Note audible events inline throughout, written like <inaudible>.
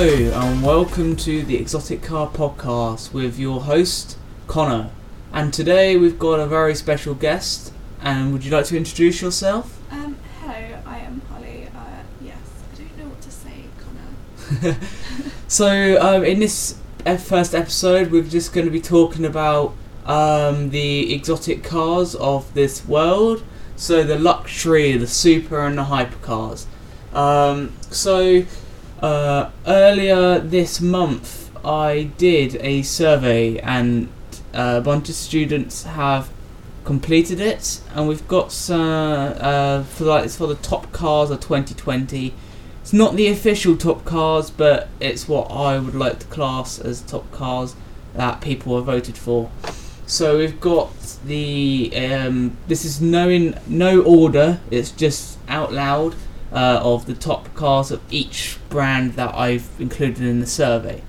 Hello and welcome to the Exotic Car Podcast with your host Connor. And today we've got a very special guest. And would you like to introduce yourself? Um, hello, I am Holly. Uh, yes, I don't know what to say, Connor. <laughs> So um, in this first episode, we're just going to be talking about um, the exotic cars of this world. So the luxury, the super, and the hypercars. Um, so uh, earlier this month, I did a survey, and uh, a bunch of students have completed it, and we've got some uh, for like it's for the top cars of 2020. It's not the official top cars, but it's what I would like to class as top cars that people have voted for. So we've got the um, this is no in no order. It's just out loud uh, of the top cars of each brand that I've included in the survey.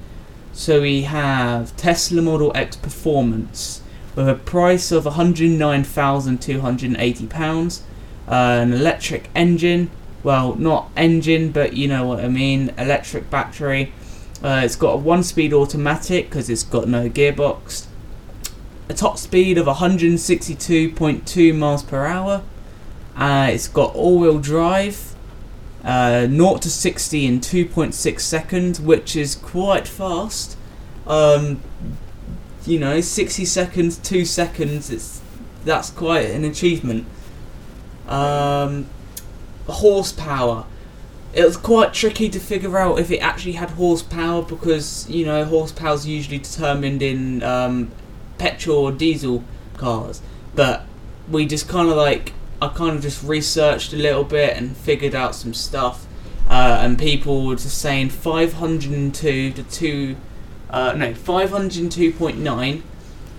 So we have Tesla Model X Performance with a price of £109,280, uh, an electric engine, well, not engine, but you know what I mean, electric battery. Uh, it's got a one speed automatic because it's got no gearbox, a top speed of 162.2 miles per hour. Uh, it's got all wheel drive, uh, 0 to 60 in 2.6 seconds, which is quite fast. Um, you know, 60 seconds, 2 seconds, it's that's quite an achievement. Um, horsepower. It was quite tricky to figure out if it actually had horsepower because, you know, horsepower is usually determined in um, petrol or diesel cars. But we just kind of like, I kind of just researched a little bit and figured out some stuff. Uh, and people were just saying 502 to 2, uh, no, 502.9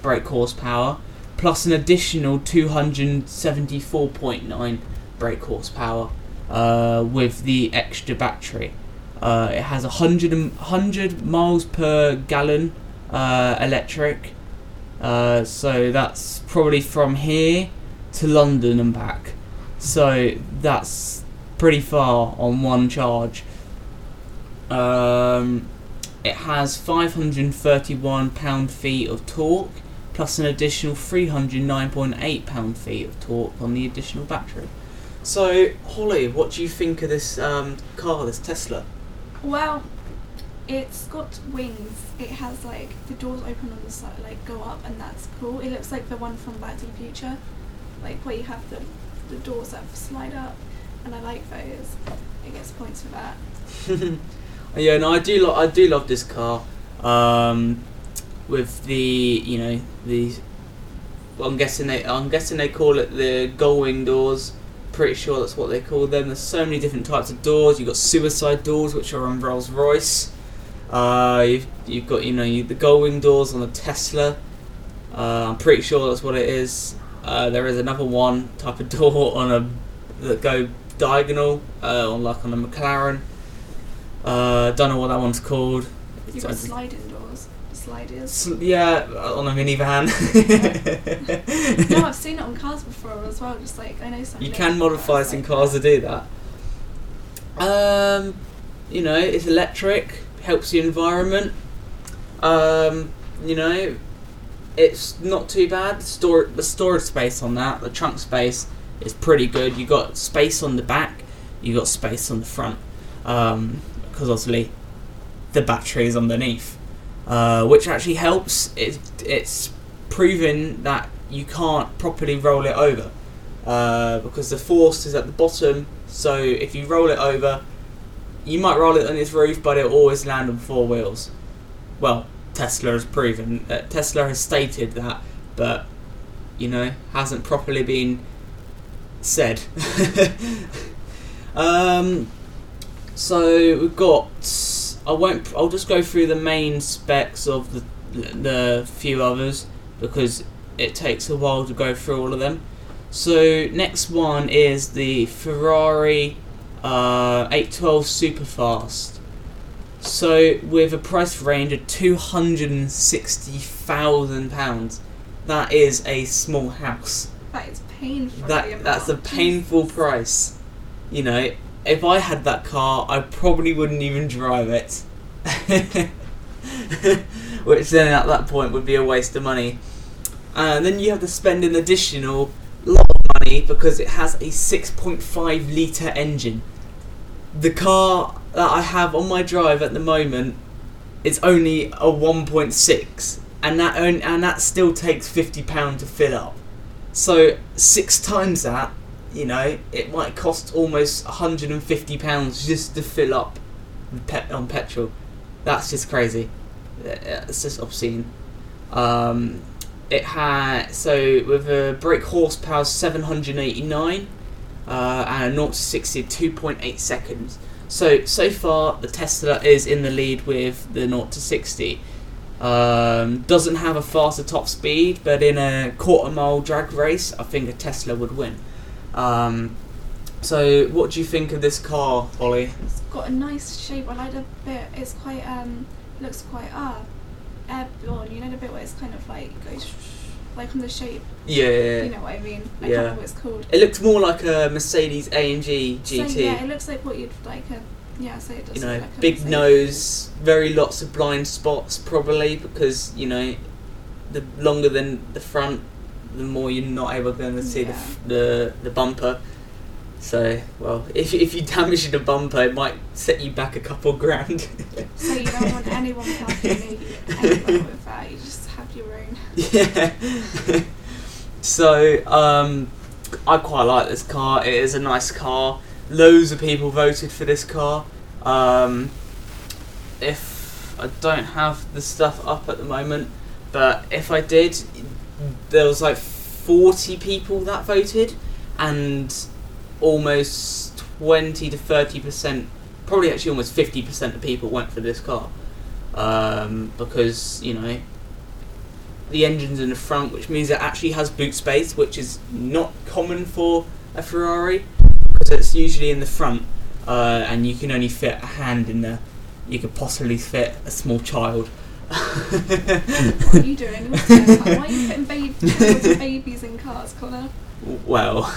brake horsepower plus an additional 274.9 brake horsepower uh, with the extra battery. Uh, it has 100, 100 miles per gallon uh, electric, uh, so that's probably from here to London and back. So that's pretty far on one charge. Um, it has 531 pound feet of torque plus an additional 309.8 pound feet of torque on the additional battery. So, Holly, what do you think of this um, car, this Tesla? Well, it's got wings. It has like the doors open on the side, like go up, and that's cool. It looks like the one from Back to the Future, like where you have the the doors that slide up, and I like those. It gets points for that. <laughs> yeah, no, I do. Lo- I do love this car. Um, with the, you know, the. Well, I'm guessing they. I'm guessing they call it the gull-wing doors. Pretty sure that's what they call them. There's so many different types of doors. You've got suicide doors, which are on Rolls Royce. Uh, you've, you've got you know you, the gull-wing doors on the Tesla. Uh, I'm pretty sure that's what it is. Uh, there is another one type of <laughs> door on a that go diagonal uh, on like on a McLaren. Uh, don't know what that one's called. You've It's- got sliding doors, sliders. sl- yeah, on a minivan. <laughs> no, I've seen it on cars before as well. Just like I know some. you can modify some like cars to do that. Um, you know, it's electric, helps the environment. Um, you know, it's not too bad. The store, the storage space on that, the trunk space is pretty good. You got space on the back, you got space on the front, um, because obviously the battery is underneath, uh, which actually helps. It, it's proven that you can't properly roll it over uh, because the force is at the bottom. So if you roll it over, you might roll it on its roof, but it'll always land on four wheels. Well, Tesla has proven that Tesla has stated that, but you know hasn't properly been said. <laughs> um, so we've got. I won't. I'll just go through the main specs of the the few others because it takes a while to go through all of them. So next one is the Ferrari uh, 812 Superfast. So with a price range of two hundred and sixty thousand pounds, that is a small house. That is painful. That that's a painful price. You know, if I had that car, I probably wouldn't even drive it. <laughs> which then at that point would be a waste of money. And then you have to spend an additional lot of money because it has a 6.5 litre engine. The car that I have on my drive at the moment is only a 1.6, and that on, and that still takes 50 pound to fill up. So six times that, you know, it might cost almost 150 pounds just to fill up on petrol. That's just crazy. It's just obscene. Um, it had so with a brake horsepower 789 uh, and a 0 to 60 2.8 seconds. So so far the Tesla is in the lead with the 0 to 60. Um, doesn't have a faster top speed, but in a quarter mile drag race, I think a Tesla would win. Um, so what do you think of this car, Ollie? It's got a nice shape. I like the bit. It's quite um looks quite ah airborne. You know the bit where it's kind of like goes like on the shape. Yeah, You know what I mean? I Yeah. can't remember what it's called. it looked more like a Mercedes AMG GT. So, yeah, it looks like what you'd like a yeah. So it does. you know, look like big Mercedes. nose, very lots of blind spots, probably because you know, the longer than the front, the more you're not able to see the, Yeah. f- the the bumper. So, well, if if you damage the bumper, it might set you back a couple grand. So you don't want anyone <laughs> passing you with that. You just your own. <laughs> yeah. <laughs> so, um, I quite like this car. It is a nice car. Loads of people voted for this car. Um, if I don't have the stuff up at the moment, but if I did, there was like 40 people that voted, and almost 20 to 30 percent, probably actually almost 50 percent of people went for this car. Um, because you know the engine's in the front, which means it actually has boot space, which is not common for a Ferrari because it's usually in the front, uh, and you can only fit a hand in there. You could possibly fit a small child. What are you doing? What's going on? Why are you putting babies in cars, Connor? well,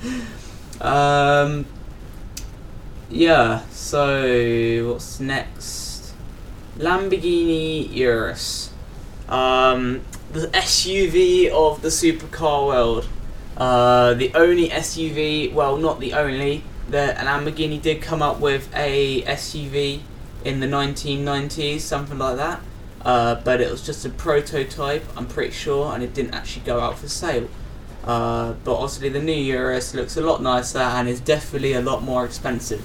<laughs> um, yeah. So what's next? Lamborghini Urus, um, the SUV of the supercar world. Uh, the only SUV, well, not the only. The Lamborghini did come up with a SUV in the 1990s, something like that. Uh, but it was just a prototype, I'm pretty sure, and it didn't actually go out for sale. Uh, but obviously, the new Urus looks a lot nicer and is definitely a lot more expensive.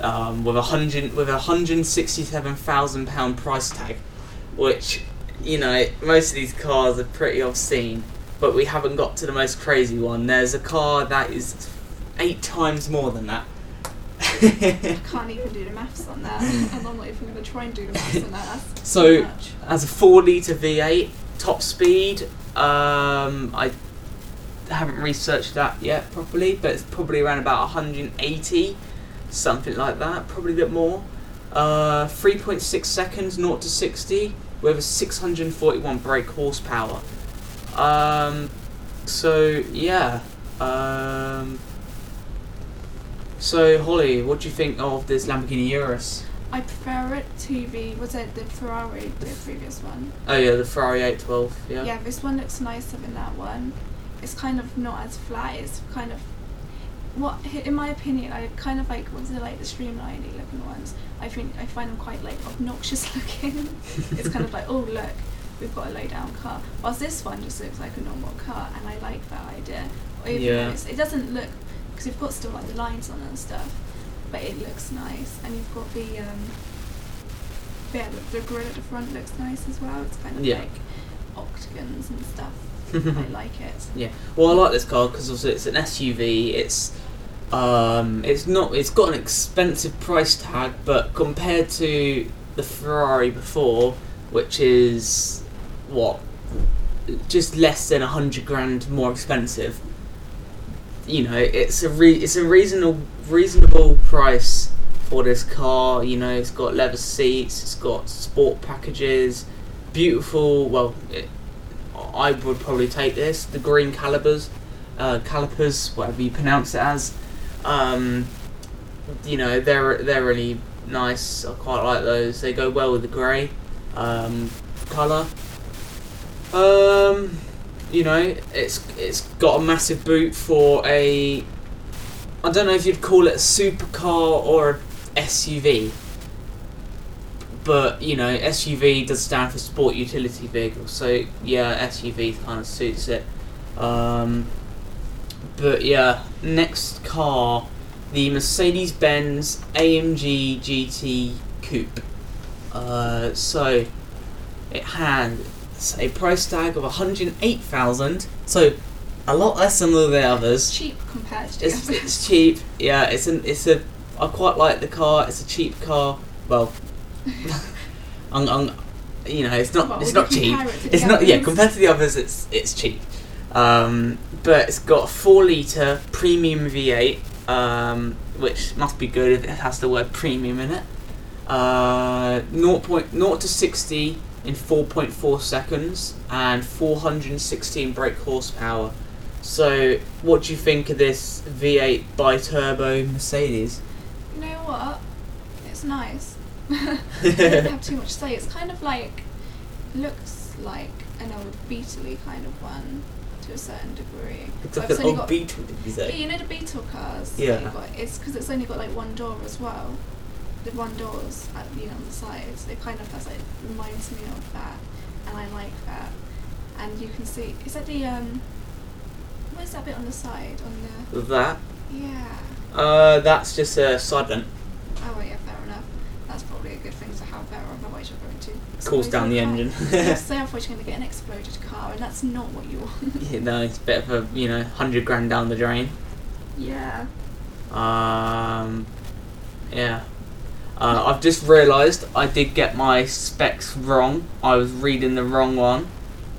Um, with a hundred with a hundred and sixty seven thousand pound price tag, which you know most of these cars are pretty obscene. But we haven't got to the most crazy one. There's a car that is eight times more than that. I can't even do the maths on that, and <laughs> I'm not even going to try and do the maths on that. That's So-. As a four litre V8, top speed. Um, I haven't researched that yet properly, but it's probably around about 180, something like that. Probably a bit more. Uh, 3.6 seconds, 0 to 60, with a 641 brake horsepower. Um, so yeah. Um, so Holly, what do you think of this Lamborghini Urus? I prefer it to the was it the Ferrari, the previous one. Oh yeah, the Ferrari 812. Yeah. Yeah, this one looks nicer than that one. It's kind of not as flat. It's kind of what, in my opinion, I kind of like that are like the streamlined looking ones. I think I find them quite like obnoxious <laughs> looking. it's kind of like oh look, we've got a low down car. Whilst this one just looks like a normal car, and I like that idea. Even Yeah. though it doesn't look because you've got still like the lines on and stuff, but it looks nice, and you've got the um, yeah, the, the grill at the front looks nice as well. It's kind of Yeah. like octagons and stuff. <laughs> I like it. Yeah. Well, I like this car because also it's an SUV. It's um, it's not. It's got an expensive price tag, but compared to the Ferrari before, which is what just less than a hundred grand more expensive. You know, it's a re- it's a reasonable reasonable price for this car. You know, it's got leather seats, it's got sport packages, beautiful. Well, it, I would probably take this. The green calipers, uh, calipers, whatever you pronounce it as. Um, you know, they're they're really nice. I quite like those. They go well with the grey um, colour. Um, you know, it's it's got a massive boot for a. I don't know if you'd call it a supercar or a SUV. But you know, SUV does stand for sport utility vehicle, so yeah, SUV kind of suits it. Um, but yeah, next car, the Mercedes-Benz AMG GT Coupe. Uh, so it had a price tag of 108,000. So a lot less than all the others. cheap compared to the It's, others. it's cheap. Yeah, it's an it's a. I quite like the car. It's a cheap car. Well, <laughs> I'm, I'm, you know, it's not Well, it's not cheap. it It's not yeah compared to the others. It's it's cheap. Um, but it's got a four liter premium V8, um, which must be good if it has the word premium in it. Uh, 0, point, 0 to 60 in 4.4 seconds and 416 brake horsepower. So, what do you think of this V8 bi-turbo Mercedes? You know what? It's nice. <laughs> <laughs> I don't have too much to say. It's kind of like looks like an old Beetley kind of one to a certain degree. It's But like it's an only old got- Beetle, did you Yeah, say? you know the Beetle cars. Yeah. got- it's because it's only got like one door as well. The one doors at you know on the sides. It kind of has like reminds me of that, and I like that. And you can see is that the um. Where's that bit on the side on the That? yeah. Uh, that's just a side vent. Oh yeah. That's probably a good thing to have there, otherwise you're going to Cools down the car. engine. yes, <laughs> so otherwise you're going to get an exploded car, and that's not what you want. <laughs> Yeah, no, it's a bit of a, you know, 100 grand down the drain. yeah. Um, yeah. Uh, I've just realised I did get my specs wrong. I was reading the wrong one.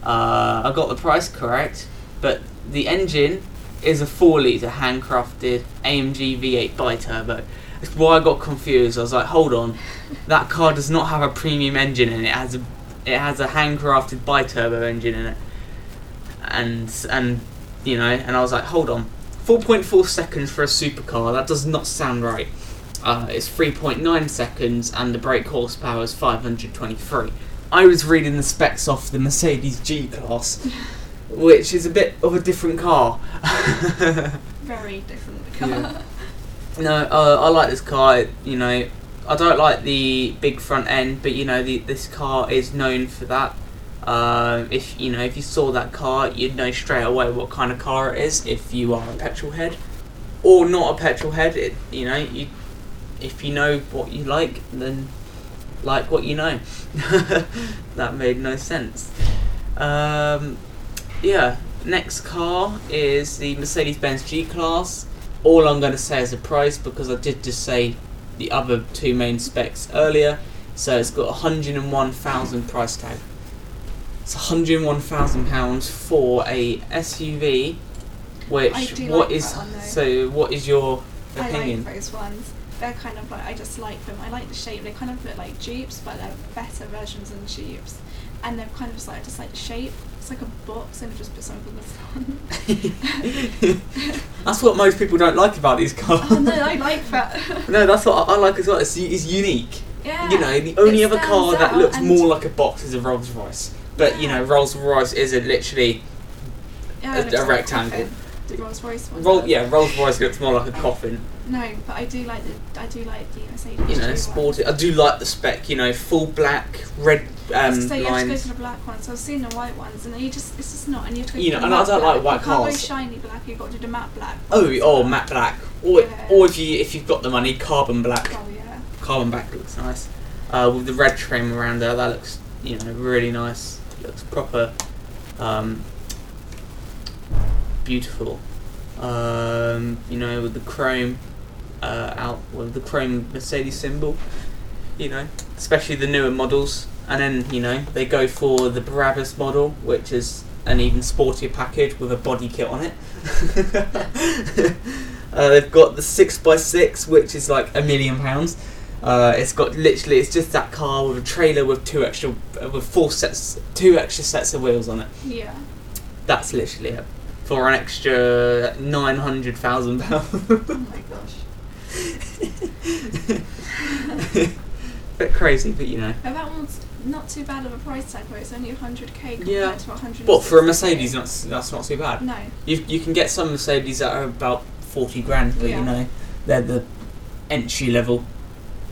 Uh, I got the price correct, but the engine is a 4 litre handcrafted AMG V8 bi-turbo. That's why I got confused. I was like, hold on, that car does not have a premium engine in it. It has a, it has a handcrafted bi-turbo engine in it. And, and, you know, and I was like, hold on, 4.4 seconds for a supercar, that does not sound right. Uh, it's 3.9 seconds and the brake horsepower is 523. I was reading the specs off the Mercedes G Class, <laughs> which is a bit of a different car. <laughs> Very different car. Yeah. No, uh, I like this car. You know, I don't like the big front end, but you know, the, this car is known for that. Um, if you know, if you saw that car, you'd know straight away what kind of car it is. If you are a petrol head, or not a petrol head, it, you know, you if you know what you like, then like what you know. <laughs> that made no sense. Um, yeah, next car is the Mercedes Benz G Class. All I'm going to say is the price because I did just say the other two main specs earlier. So it's got 101,000 price tag. It's 101,000 pounds for a SUV. Which what like is one, so? What is your opinion? I like those ones. They're kind of like I just like them. I like the shape. They kind of look like Jeeps, but they're better versions than Jeeps. And they're kind of just like I just like the shape. It's like a box, and it just put something on the front. <laughs> that's what most people don't like about these cars. oh no, I like that. <laughs> No, that's what I, I like as well. It's, it's unique. yeah. You know, the only other car that looks more like a box is a Rolls Royce. But you know, Rolls Royce is a literally yeah, a- a like rectangle. coffin. The Rolls Royce one. Roll, yeah, Rolls Royce looks more like a coffin. No, but I do like the I do like the Mercedes. You know, sporty. I do like the spec. You know, full black, red um, say, you have to go to the black ones. I've seen the white ones, and you just it's just not. And you have to go You to know, the and I don't black. like white you can't cars. go shiny black. You've got to do the matte black. Oh, ones. oh, matte black, or Yeah. or if you if you've got the money, carbon black. Oh yeah. Carbon black looks nice. Uh, with the red trim around there, that looks you know really nice. looks proper, um, beautiful. Um, you know, with the chrome uh, out with the chrome Mercedes symbol. You know, especially the newer models, and then you know they go for the Brabus model, which is an even sportier package with a body kit on it. <laughs> uh, they've got the six x six, which is like a million pounds. Uh, it's got literally, it's just that car with a trailer with two extra, with four sets, two extra sets of wheels on it. Yeah. That's literally it for an extra nine hundred thousand pounds. Oh my gosh. <laughs> crazy, but you know. But that one's not too bad of a price tag, where it's only 100k compared Yeah. to 100. What for a Mercedes? That's that's not too bad. No. You you can get some Mercedes that are about forty grand, but Yeah. you know they're the entry level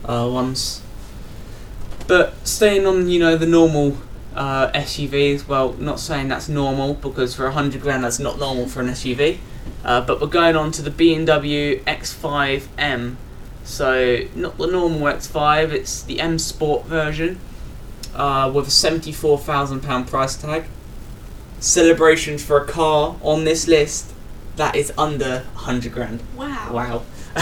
uh, ones. But staying on, you know, the normal uh, SUVs. Well, not saying that's normal because for hundred grand that's not normal for an SUV. Uh, but we're going on to the BMW X5M. So not the normal X5, it's the M Sport version uh, with a seventy-four thousand pound price tag. Celebrations for a car on this list that is under hundred grand. Wow. Wow. <laughs>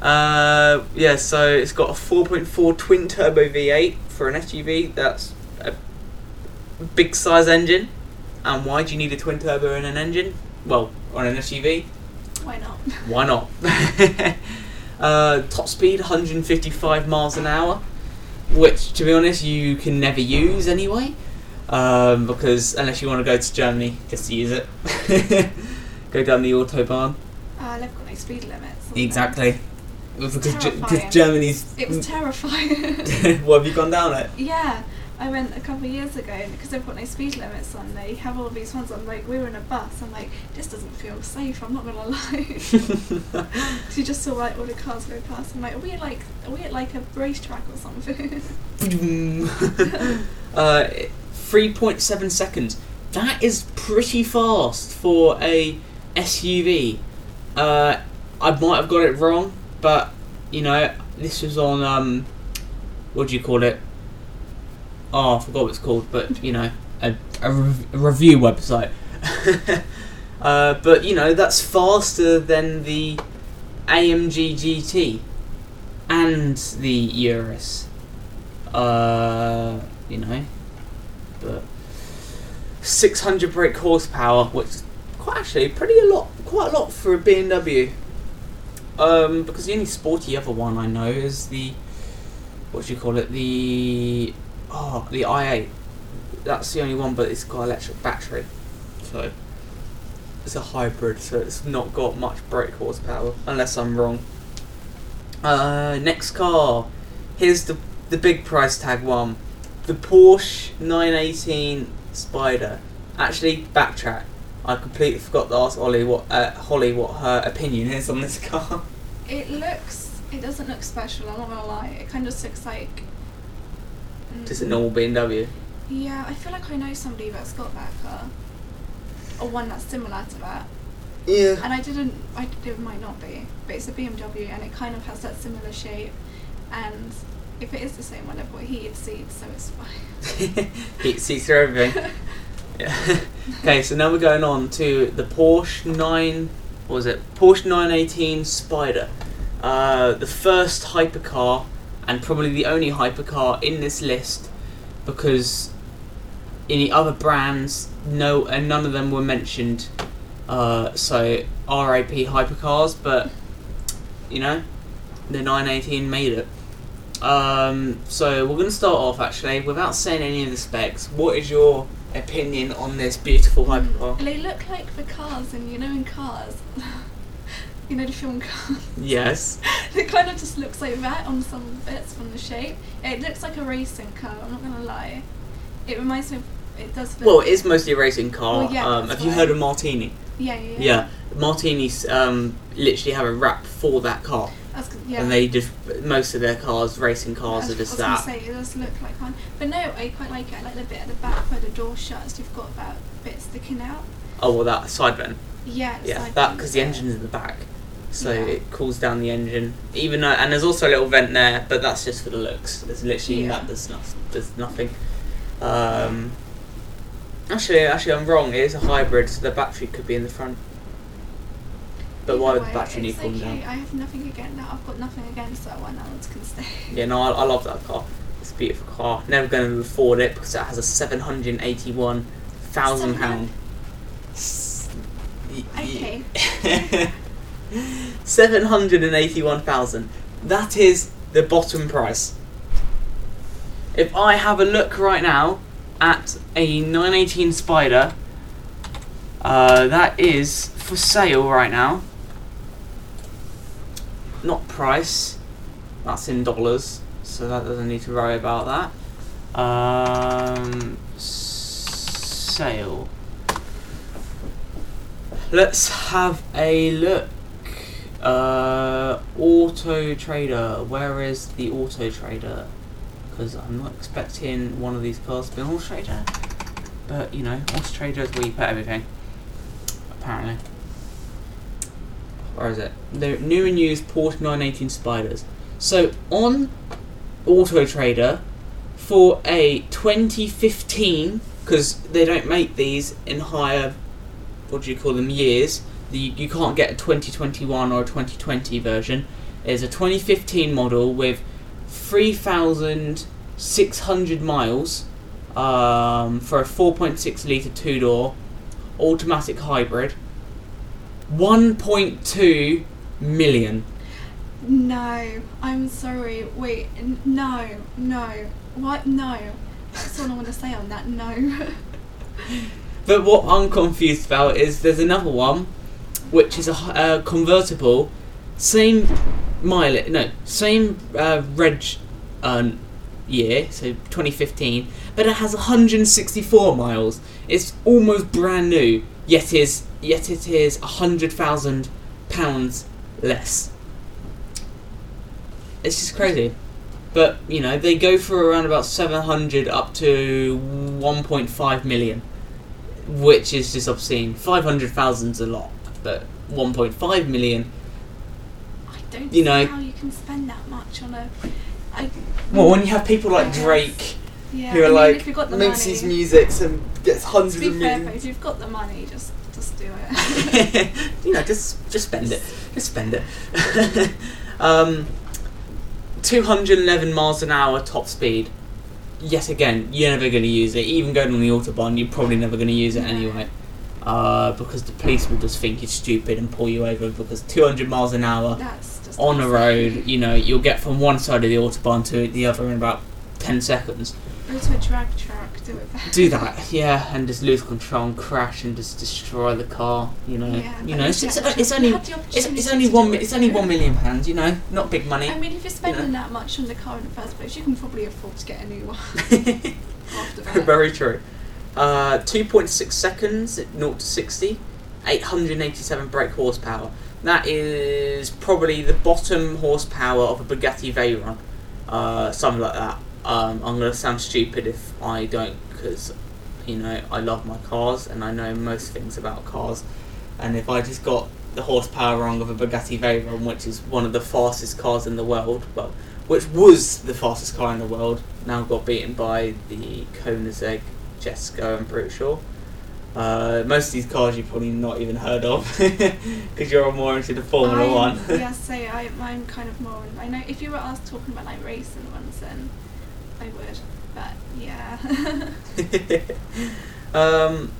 uh, yeah, so it's got a 4.4 twin turbo V8 for an SUV. That's a big size engine. And why do you need a twin turbo in an engine? Well, on an SUV, Why not? why not? <laughs> uh, top speed 155 miles an hour, which to be honest you can never use anyway, um, because unless you want to go to Germany just to use it, <laughs> go down the autobahn. Uh, they've got no speed limits. Exactly. Because, Ge-. Germany's. It was terrifying. <laughs> well, have you gone down it? yeah. I went a couple of years ago because they've got no speed limits on, they have all of these ones. I'm like, we were in a bus. I'm like, this doesn't feel safe. I'm not gonna <laughs> lie. <laughs> so you just saw like all the cars go past. I'm like, are we at, like, are we at like a racetrack or something? <laughs> uh, 3.7 seconds. That is pretty fast for a SUV. Uh, I might have got it wrong, but you know, this was on um, what do you call it? Oh, I forgot what it's called, but you know, a, a, rev- a review website. <laughs> uh, but you know, that's faster than the AMG GT and the Urus. Uh, you know, but 600 brake horsepower, which is quite actually pretty a lot, quite a lot for a BMW. Um, because the only sporty other one I know is the what do you call it? The oh, the i8. That's the only one, but it's got electric battery, so it's a hybrid. So it's not got much brake horsepower, unless I'm wrong. Uh, next car. Here's the the big price tag one. The Porsche 918 Spider. Actually, backtrack. I completely forgot to ask Ollie what uh, Holly what her opinion is on this <laughs> car. it looks. It doesn't look special. I'm not gonna lie. It kind of looks like. Just a normal BMW. Yeah, I feel like I know somebody that's got that car, or one that's similar to that. Yeah. And I didn't. I it might not be, but it's a BMW, and it kind of has that similar shape. And if it is the same one, I've got heated seats, so it's fine. <laughs> <laughs> Heat seats for everything. Yeah. <laughs> okay, so now we're going on to the Porsche 9. What was it? Porsche 918 Spider. Uh, the first hypercar, and probably the only hypercar in this list, because any other brands, no, and none of them were mentioned. Uh, so RAP hypercars, but you know, the 918 made it. Um, so we're going to start off actually without saying any of the specs. What is your opinion on this beautiful hypercar? They look like the cars, and you know, in cars, <laughs> you know, the film Cars. Yes. <laughs> it kind of just looks like that on some bits from the shape. It looks like a racing car. I'm not gonna lie. It reminds me. Of, it does. Well, it is mostly a racing car. Well, yeah, um, have you heard of Martini? Yeah, yeah, yeah. Yeah, Martini's um, literally have a wrap for that car, That's, good- yeah. and they just most of their cars, racing cars, I are was just that. say it does look like one, but no, I quite like it. I like the bit at the back where the door shuts. You've got that bit sticking out. Oh well, that side vent. Yeah, Yeah, that because the engine's in the back, so Yeah. it cools down the engine. Even though, and there's also a little vent there, but that's just for the looks. There's literally Yeah. that. There's nothing. There's nothing. Um, actually, actually, I'm wrong. It is a hybrid, so the battery could be in the front. But why would the battery need cooling okay. down? I have nothing against that. I've got nothing against that one. That can stay. Yeah, no, I, I love that car. It's a beautiful car. Never going to afford it because it has a seven hundred and eighty-one thousand pound. Okay. <laughs> Seven hundred and eighty-one thousand. That is the bottom price. If I have a look right now at a 918 Spider, uh, that is for sale right now. Not price. That's in dollars. so that doesn't need to worry about that. Um, sale. Let's have a look. Uh, Auto Trader. Where is the Auto Trader? Because I'm not expecting one of these cars to be an Auto Trader. But you know, Auto Trader is where you put everything. Apparently. Where is it? The new and used Porsche 918 Spiders. So on Auto Trader for a 2015, because they don't make these in higher, what do you call them, years. The, you can't get a 2021 or a 2020 version. There's a 2015 model with 3,600 miles um, for a 4.6 litre two door automatic hybrid. 1.2 million. No, I'm sorry. Wait, n- no, no. What? No. That's all I want to say on that. No. <laughs> But what I'm confused about is there's another one, which is a uh, convertible, same mileage, no, same uh, reg uh, year, so 2015, but it has 164 miles. It's almost brand new, yet is yet it is hundred thousand pounds less. It's just crazy. But you know they go for around about 700 up to 1.5 million which is just obscene. Five hundred thousand's a lot, but one point five million. I don't You know- how you can spend that much on a. I, Well, when you have people like Drake yeah, who are I mean, like if got the makes his music and gets hundreds To be of fair, millions. if you've got the money, just just do it. <laughs> you know, just just spend it, just spend it. <laughs> um, two hundred eleven miles an hour top speed. Yet again, you're never going to use it. Even going on the autobahn, you're probably never going to use it No. anyway. Uh, because the police will just think you're stupid and pull you over because 200 miles an hour on a road, you know, you'll get from one side of the autobahn to the other in about 10 seconds. Go to a drag track, do it there. Do that, yeah, and just lose control and crash and just destroy the car, you know. Yeah, you know, it's, it's, it's only it's, it's only one it, it's only one million pounds, you know, not big money. I mean, if you're spending know. that much on the car in the first place, you can probably afford to get a new one. <laughs> <laughs> Very true. Uh, 2.6 seconds, 0 to 60, 887 brake horsepower. That is probably the bottom horsepower of a Bugatti Veyron, uh, something like that. Um, I'm going to sound stupid if I don't, because, you know, I love my cars and I know most things about cars. And if I just got the horsepower wrong of a Bugatti Veyron, which is one of the fastest cars in the world, well, which was the fastest car in the world, now got beaten by the Koenigsegg Jesko, I'm pretty sure. Uh, most of these cars you've probably not even heard of <laughs> because you're more into the Formula I'm- One. <laughs> yeah, <laughs> so I, I'm kind of more. I know if you were asked talking about like racing ones, then I would. But yeah. um,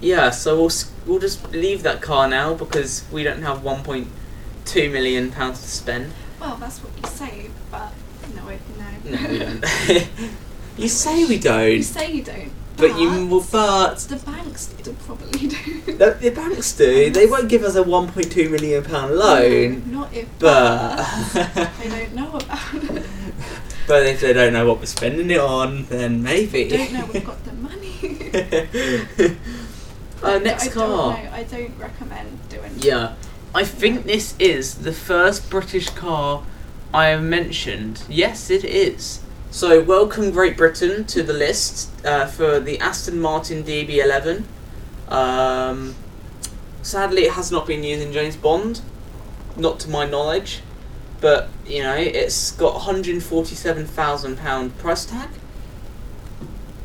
yeah, so we'll we'll just leave that car now because we don't have 1.2 million pounds to spend. well, that's what you say, but no, I- no. No, we don't. you say we don't, You say you don't. But you will. But the banks do probably do. the, the banks do. They won't give us a 1.2 million pound loan. No, not if. But I don't know about it. but if they don't know what we're spending it on, then maybe. don't know we've got the money. <laughs> uh, I next don't car. know, I don't recommend doing. Yeah, I think this is the first British car I have mentioned. Yes, it is. So, welcome Great Britain to the list uh, for the Aston Martin DB11. Um, sadly, it has not been used in James Bond, not to my knowledge. But you know, it's got 147,000 pound price tag,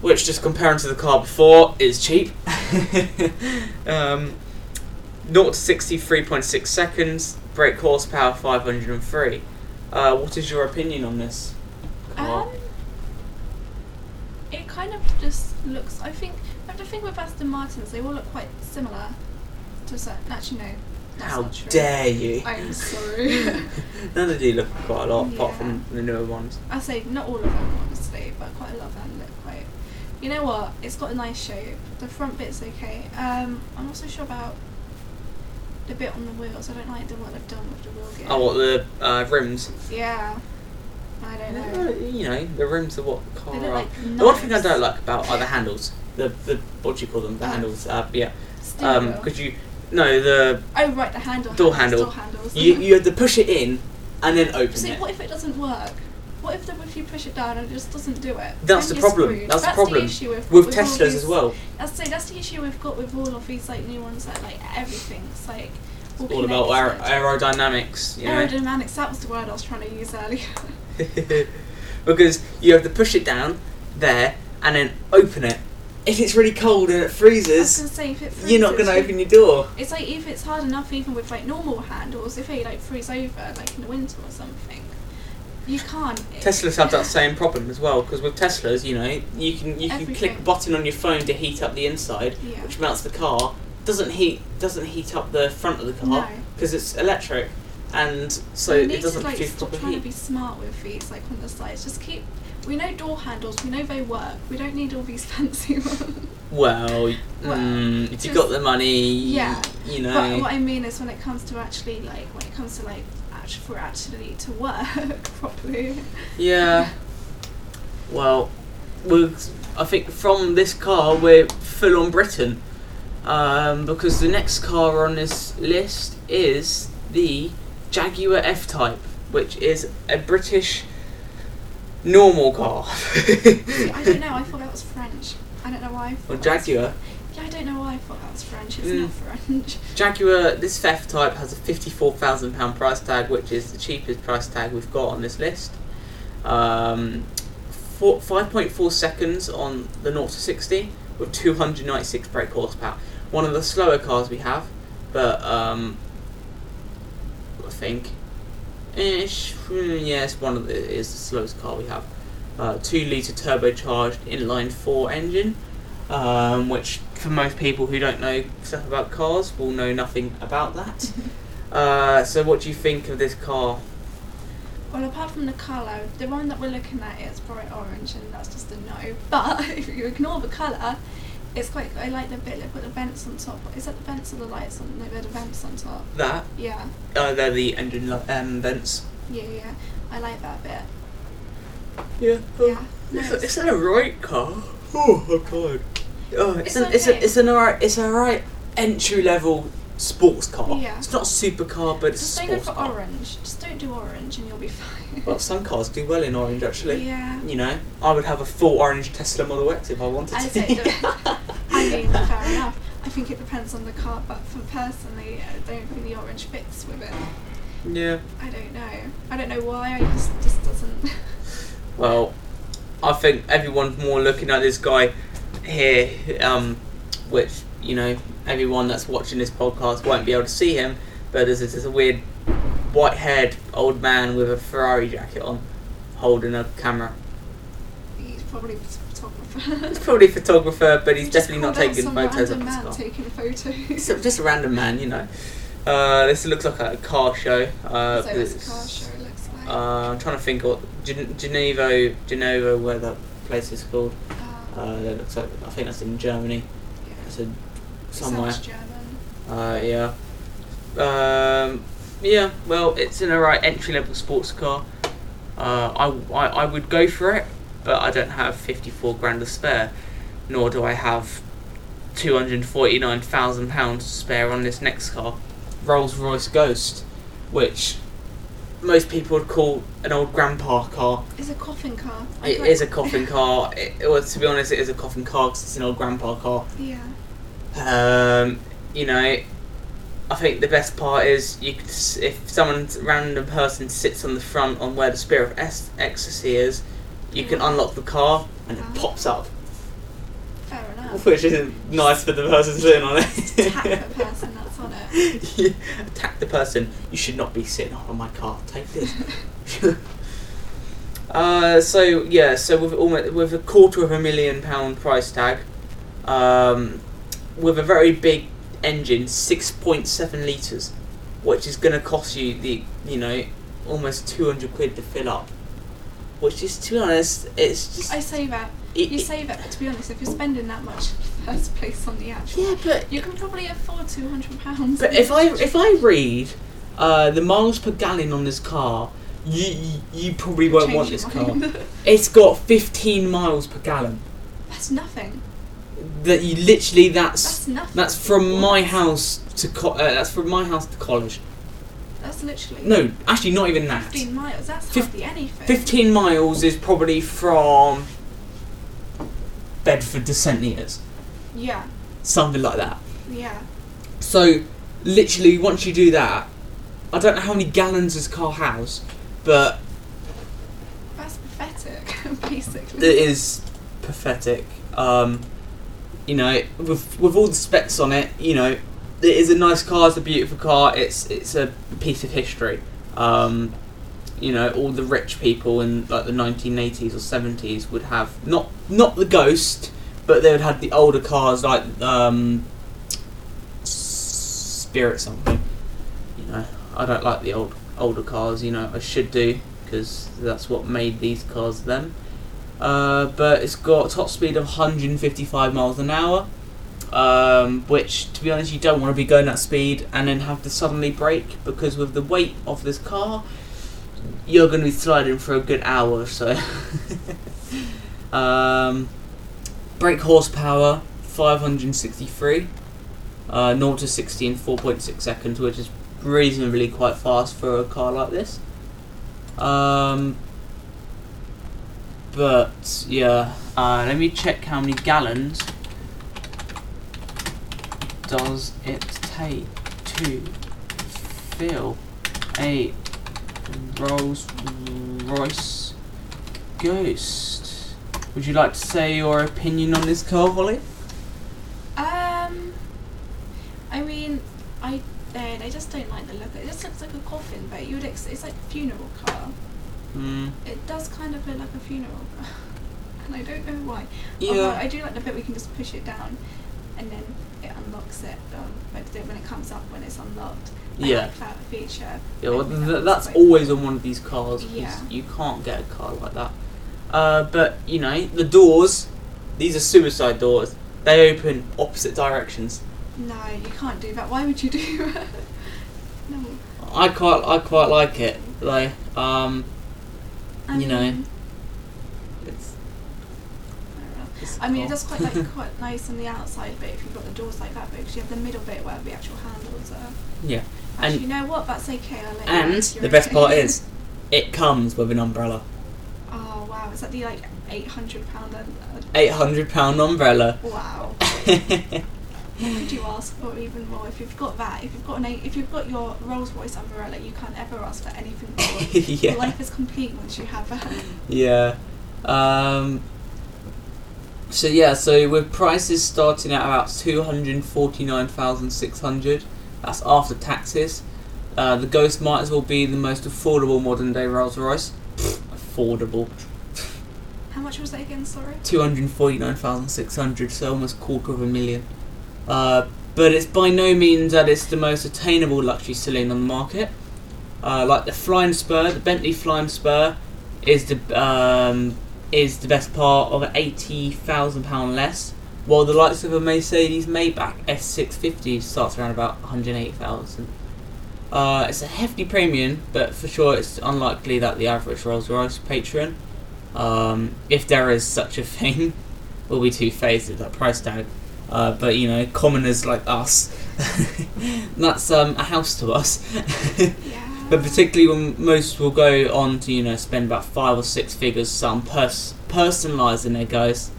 which just comparing to the car before is cheap. <laughs> um, 0 to 60, 3.6 seconds, brake horsepower 503. Uh, what is your opinion on this? car? Um, it kind of just looks. I think. I have to think with Aston Martins, they all look quite similar. To a certain. Actually, no. That's How not true. dare you? I'm <laughs> sorry. <laughs> None of you look quite a lot, apart Yeah. from the newer ones. I say not all of them, honestly, but quite a lot of them look quite. You know what? It's got a nice shape. The front bit's okay. Um, I'm not so sure about the bit on the wheels. I don't like the what they've done with the wheel gear. Oh, what the uh, rims? Yeah. I don't know. you know, the rooms are what the car They look are. like The one thing I knives. don't like about are the handles. The the what do you call them? The handles. Uh, yeah. Steering Um, wheel. because you no the Oh right, the handle. Door handles, handle. Door handles. you you have to push it in and then open See, it. what if it doesn't work? What if the, if you push it down and it just doesn't do it? That's Then the you're problem. screwed. That's the problem. issue we've got With all Teslas these- as well. That's the, that's the issue we've got with all of these like new ones that like everything's like It's all about aer- aerodynamics. You know? aerodynamics. That was the word I was trying to use earlier. <laughs> <laughs> because you have to push it down there and then open it. If it's really cold and it freezes, say it freezes, you're not going to open your door. It's like if it's hard enough, even with like normal handles, if they like freeze over, like in the winter or something, you can't. Teslas have that same problem as well because with Teslas, you know, you can you can click a button on your phone to heat up the inside, Yeah. which melts the car. Doesn't heat doesn't heat up the front of the car No. because it's electric, and so we it doesn't to like produce proper trying heat. to be smart with these, like on the sides. Just keep. We know door handles. We know they work. We don't need all these <laughs> fancy ones. Well, Well, mm, if you just- got the money, Yeah, you know. But what I mean is, when it comes to actually like, when it comes to like, actually for actually to work <laughs> properly. Yeah. <laughs> Well, we're, I think from this car we're full on Britain, um, because the next car on this list is the Jaguar F-Type, which is a British normal car. See, I don't know. I thought that was French. I don't know why. I thought Well, that was- Jaguar. Yeah, I don't know why I thought that was French. It's Mm. not French. Jaguar, this F type has a £54,000 price tag, which is the cheapest price tag we've got on this list. Um, four, 5.4 seconds on the 0 to 60 with 296 brake horsepower. One of the slower cars we have, but um, I think. Ish, mm, it's one of the, is the slowest car we have. Uh, 2 litre turbocharged inline 4 engine um, which for most people who don't know stuff about cars will know nothing about that. <laughs> uh, so, what do you think of this car? Well, apart from the colour, the one that we're looking at is bright orange, and that's just a no. <laughs> But if you ignore the colour, it's quite. I like the bit. They put the vents on top. Is that the vents or the lights on? No, they're the vents on top. That Yeah, uh, they're the engine li- um, vents. yeah, yeah. I like that bit. Yeah, Yeah. it's, No, a, it's an alright car. Oh, I'm tired. Oh, it's, It's an it's a, it's an alright it's an alright entry level sports car. Yeah. It's not a supercar, but it's Just a don't go sports for car. orange. Just don't do orange, and you'll be fine. Well, some cars do well in orange actually. yeah. You know, I would have a full orange Tesla Model X if I wanted I to. <laughs> I mean, fair enough. I think it depends on the car, but for personally, I don't think the orange fits with it. yeah. I don't know. I don't know why. I just just doesn't. <laughs> Well, I think everyone's more looking at this guy here, um, which you know everyone that's watching this podcast won't be able to see him, but there's this, weird white-haired old man with a Ferrari jacket on, holding a camera. He's probably a photographer. He's probably a photographer, but he's just definitely not taking some photos of man car. taking photos. Just a- just a random man, you know. Uh, this looks like a car show. Uh, so it's a car show. Looks like. Uh, I'm trying to think what Gen- Geneva, Geneva, where that place is called. Uh, Uh, that looks like I think that's in Germany. yeah. It somewhere. sounds German. Uh, yeah. Um, yeah. Well, it's an alright entry level sports car. Uh, I, I I would go for it, but I don't have fifty four grand to spare, nor do I have two hundred forty nine thousand pounds to spare on this next car, Rolls Royce Ghost, which most people would call an old grandpa car. It's a coffin car. It is a coffin car. It, well, to be honest, it is a coffin car because it's an old grandpa car. Yeah. Um, you know, I think the best part is you could, if someone random person sits on the front on where the spirit of es- ecstasy is, you can unlock the car and it Ah. pops up, Fair enough. <laughs> which isn't nice for the person sitting on it. Attack the person that's on it. <laughs> Attack the person. You should not be sitting on my car. Take this. <laughs> uh, so yeah, so with almost with a quarter of a million pound price tag, um, with a very big engine, six point seven liters, which is going to cost you the you know almost two hundred quid to fill up. Which is, to be honest, it's just I say that. it- You it- say that, to be honest, if you're spending that much <laughs> first place on the actual, yeah, but you can probably afford two hundred pounds. But if I if I read uh, the miles per gallon on this car, you you, you probably won't want this car. <laughs> It's got 15 miles per gallon. That's nothing. That you literally that's That's nothing. that's from my house to co- uh, that's from my house to college. That's literally. No, actually not even that. 15 miles. That's Fif- hardly anything. 15 miles is probably from Bedford to St Neots, Yeah. something like that. Yeah. So, literally, once you do that, I don't know how many gallons this car has, but That's pathetic, <laughs> basically. it is pathetic. Um, you know, with with all the specs on it, you know, it is a nice car. It's a beautiful car. It's it's a piece of history. Um, you know, all the rich people in like the 1980s or 70s would have not not the Ghost, but they would have the older cars like um, Spirit something. You know, I don't like the old older cars. You know, I should do because that's what made these cars them. Uh, but it's got top speed of 155 miles an hour, um, which, to be honest, you don't want to be going that speed and then have to suddenly brake because with the weight of this car, you're going to be sliding for a good hour or so. <laughs> um, brake horsepower 563, uh, 0 to 60 in 4.6 seconds, which is reasonably quite fast for a car like this. Um, but yeah, uh, let me check how many gallons does it take to fill a Rolls Royce Ghost? Would you like to say your opinion on this car, Holly? Um, I mean, I then I just don't like the look. It just looks like a coffin, but you would ex- it's like a funeral car. Mm, It does kind of look like a funeral <laughs> and I don't know why. Although yeah. I do like the bit we can just push it down, and then it unlocks it. Um, like the- when it comes up when it's unlocked. Yeah. like that feature. Yeah, well, th- that's always on one of these cars. Yeah. You can't get a car like that. Uh, but, you know, the doors, these are suicide doors. They open opposite directions. No, you can't do that. Why would you do <laughs> that? no. I quite, I quite like it. Like, um, I You know. mean, it's, I don't know. it's I mean, it does quite like <laughs> quite nice on the outside bit if you've got the doors like that, because you have the middle bit where the actual handles are. Yeah. Actually, And- you know what? That's okay. I'll let And the best part is, it comes with an umbrella. Oh wow! Is that the like eight hundred pound? Uh, eight hundred pound umbrella. Wow. <laughs> yeah. What would you ask for even more if you've got that? If you've got an eight, if you've got your Rolls Royce umbrella, you can't ever ask for anything more. <laughs> Your life is complete once you have that. Yeah. Um, so yeah, so with prices starting at about two hundred forty-nine thousand six hundred. That's after taxes. Uh, the Ghost might as well be the most affordable modern day Rolls Royce. affordable. How much was that again? Sorry. Two hundred forty-nine thousand six hundred. So almost quarter of a million. Uh, but it's by no means that it's the most attainable luxury saloon on the market. Uh, like the Flying Spur, the Bentley Flying Spur, is the um, is the best part of eighty thousand pound less, while the likes of a Mercedes Maybach S six fifty starts around about one hundred eight thousand. Uh, it's a hefty premium, but for sure it's unlikely that the average Rolls Royce patron, um, if there is such a <laughs> thing, will be too fazed with that price tag. Uh, but you know, commoners like us, <laughs> that's um, a house to us. Yeah. <laughs> But particularly when most will go on to, you know, spend about five or six figures some pers- personalising their ghost.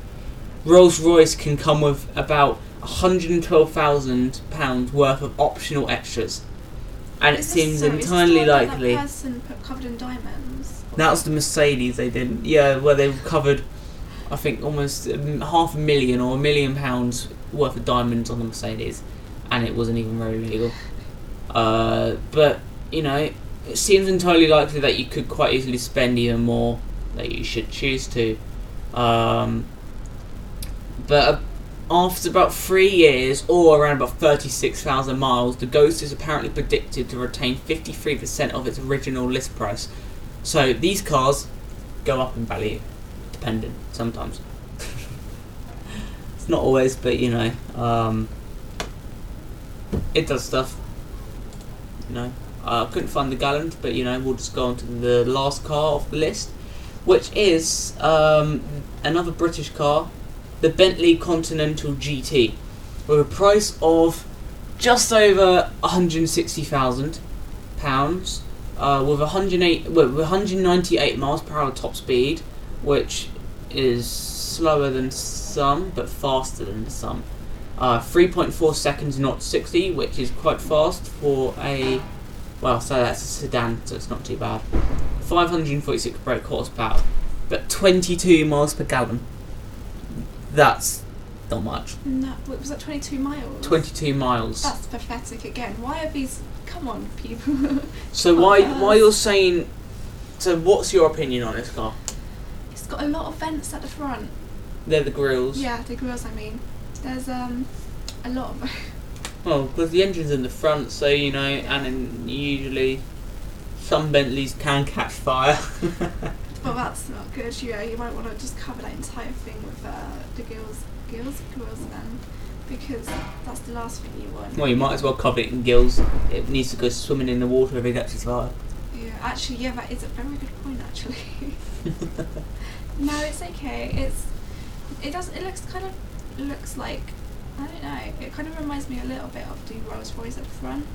Rolls Royce can come with about £112,000 worth of optional extras. And it seems this entirely likely. That person put covered in diamonds. That was the Mercedes they did. Yeah, where they covered, I think, almost um, half a million or a million pounds worth of diamonds on the Mercedes, and it wasn't even very legal. Uh, but you know, it seems entirely likely that you could quite easily spend even more that you should choose to. Um, but after about three years, or around about 36,000 miles, the Ghost is apparently predicted to retain 53% of its original list price. So these cars go up in value, dependent sometimes. It's not always, but you know, um, it does stuff. You know, Uh, I couldn't find the Gallant, but you know we'll just go on to the last car off the list, which is um, another British car, the Bentley Continental GT, with a price of just over 160,000 pounds, uh, with 108, with 198 miles per hour top speed, which is slower than some but faster than some. Uh, 3.4 seconds, not 60, which is quite fast for a. Well, so that's a sedan, so it's not too bad. 546 brake horsepower, but 22 miles per gallon. That's not much. No, was that 22 miles? 22 miles. That's pathetic again. Why are these? Come on, people. <laughs> So Oh, why why you're saying? So what's your opinion on this car? it's got a lot of vents at the front. They're the grills. Yeah, the grills. I mean, there's um a lot of. <laughs> Well, because the engine's in the front, so you know, and then usually some Bentleys can catch fire. <laughs> well, that's not good. Yeah, you might want to just cover that entire thing with uh, the gills, gills, grills, then, because that's the last thing you want. well, you might as well cover it in gills. It needs to go swimming in the water if it catches fire. Yeah, actually, yeah, that is a very good point. Actually, <laughs> no, it's okay. It's it does. It looks kind of looks like I don't know. It kind of reminds me a little bit of the Rolls Royce at the front.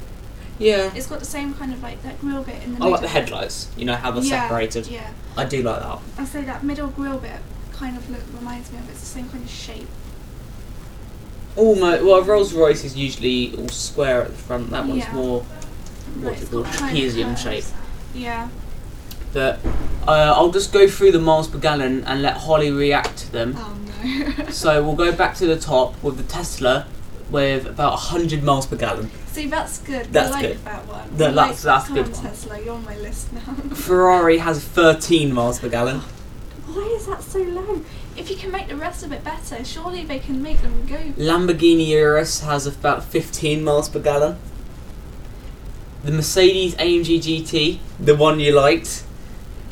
yeah. It's got the same kind of like that grill bit in the I middle. like the headlights. You know how they're yeah, separated. Yeah, I do like that. I say that middle grill bit kind of look reminds me of it's the same kind of shape. Almost. Well, Rolls Royce is usually all square at the front. That one's Yeah. more what's it called? got kind of Trapezium shape. Yeah. But uh, I'll just go through the miles per gallon and let Holly react to them. Oh. <laughs> So we'll go back to the top with the Tesla with about 100 miles per gallon. See, that's good. That's I like good. that one. I that's- like, that's good on, one. Tesla, you're on my list now. <laughs> Ferrari has 13 miles per gallon. <gasps> Why is that so low? If you can make the rest of it better, surely they can make them go. Lamborghini Urus has about 15 miles per gallon. The Mercedes AMG GT, the one you liked,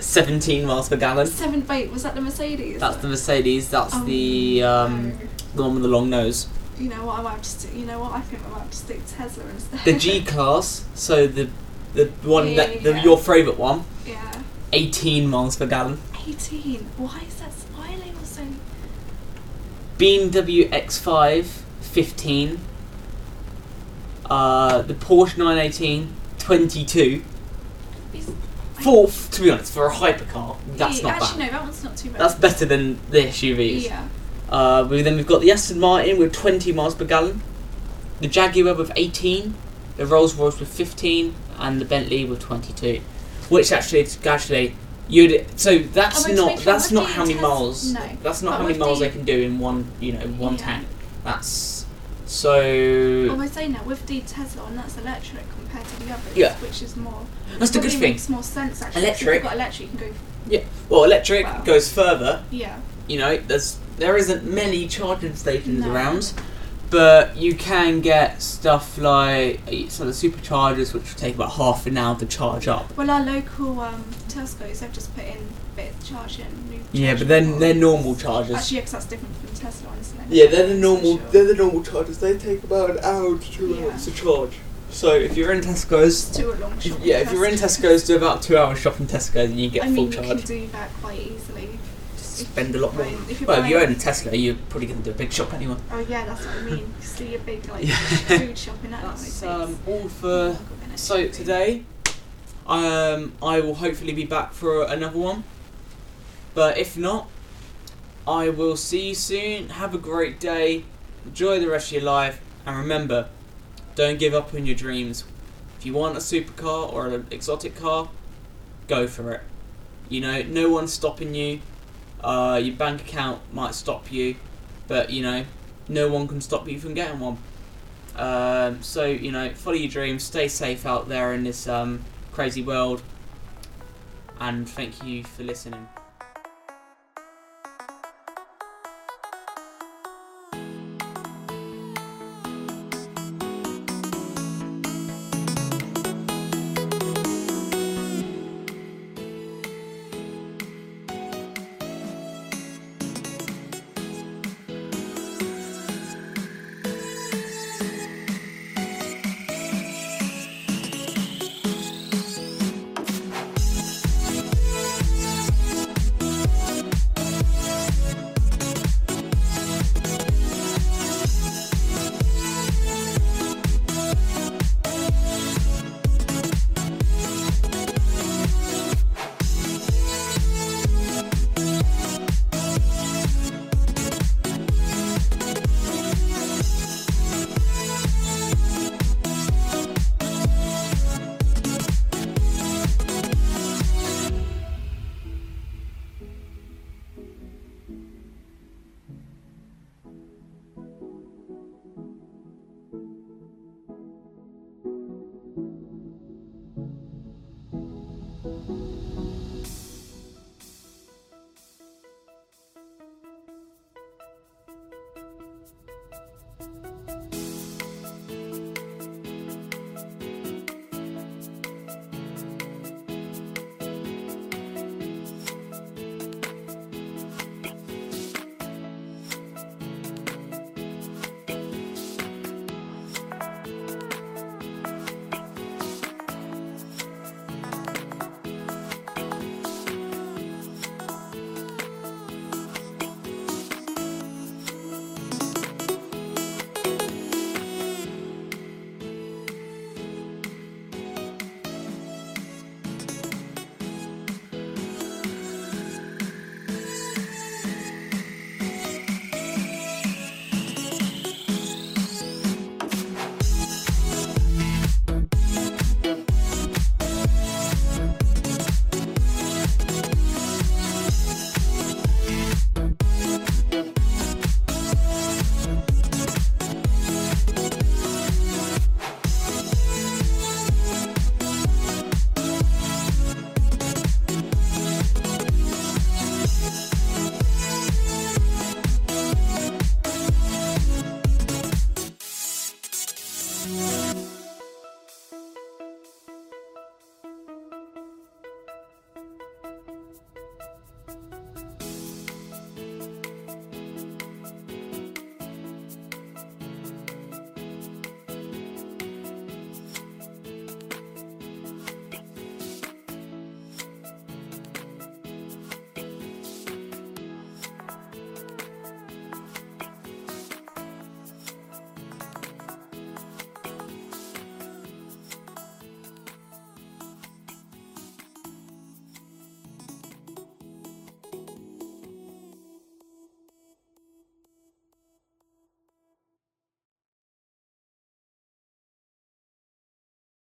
17 miles per gallon. Seven. Wait, was that the Mercedes? That's the Mercedes. That's Oh, the um, no. the one with the long nose. You know what? I might have to. You know what? I think I might have to stick to Tesla instead. The G <laughs> class, so the the one Yeah, that the, yeah. your favourite one, yeah. 18 miles per gallon. 18. Why is that? Why are they all so? BMW X5, 15. Uh, the Porsche 918, 22. Fourth, to be honest, for a hypercar, that's yeah, not actually, bad. no, that one's not too bad. That's better than the SUVs. Yeah. Uh, we, then we've got the Aston Martin with 20 miles per gallon, the Jaguar with 18, the Rolls Royce with 15, and the Bentley with 22. Which actually, actually, you'd so that's Oh, not that's not how many miles. no. That's not But how many miles they can do in one you know one Yeah. tank. That's so. Oh, I say now with the Tesla, and that's electric compared to the others, Yeah. which is more. That's the good thing. Makes more sense actually. Electric. If you've got electric, you can go. Yeah. Well, electric Wow. goes further. Yeah. You know, there's there isn't many charging stations No. around, but you can get stuff like so the superchargers, which will take about half an hour to charge up. Well, our local um, Tesco's have just put in a bit of charging. New Yeah, but then they're normal chargers. Actually, because that's different from Tesla, honestly. Yeah, they're the normal. sure. They're the normal chargers. They take about an hour to two Yeah. hours to charge. So if you're in Tesco's, Do a long shot. yeah, if you're in Tesco's, do about two hours shopping Tesco's and you get I full mean, you charge. can do that quite easily. Spend a lot more. Right, if you're Well, if you buying- own a Tesla, you're probably going to do a big shop anyway. Oh yeah, that's what I mean. See a big like Yeah. food shop in that That's place. um, all for. So today, um, I will hopefully be back for another one. But if not, I will see you soon. Have a great day. Enjoy the rest of your life, and remember, don't give up on your dreams. If you want a supercar or an exotic car, go for it. You know, no one's stopping you. Uh, your bank account might stop you, but you know, no one can stop you from getting one. Um, so you know, follow your dreams, stay safe out there in this um, crazy world, and thank you for listening.